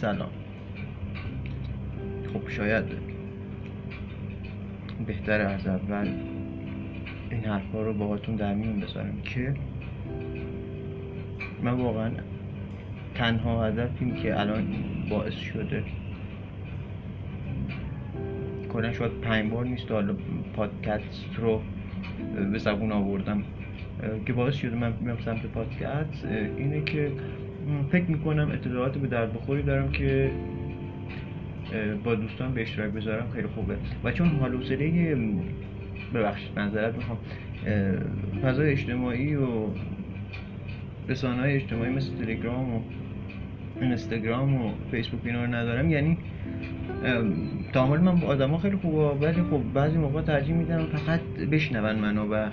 سلام. خب شاید بهتر از اول این حرفا رو باهاتون در میون بذارم که من واقعا تنها هدفیم که الان باعث شده کلا شاید پنج بار نیست حالا پادکست رو به زبون آوردم. که باعث شده من میام سمت پادکست اینه که فکر می‌کنم اطلاعات به درد بخوری دارم که با دوستان به اشتراک بذارم خیلی خوبه. و چون حال حوصله ببخشید منظرت می‌خوام. فضای اجتماعی و رسانه های اجتماعی مثل تلگرام و اینستاگرام و فیسبوک اینا رو ندارم. یعنی تعامل من با آدما خیلی خوبه ولی خب بعضی موقع ترجیح میدم فقط بشنون منو و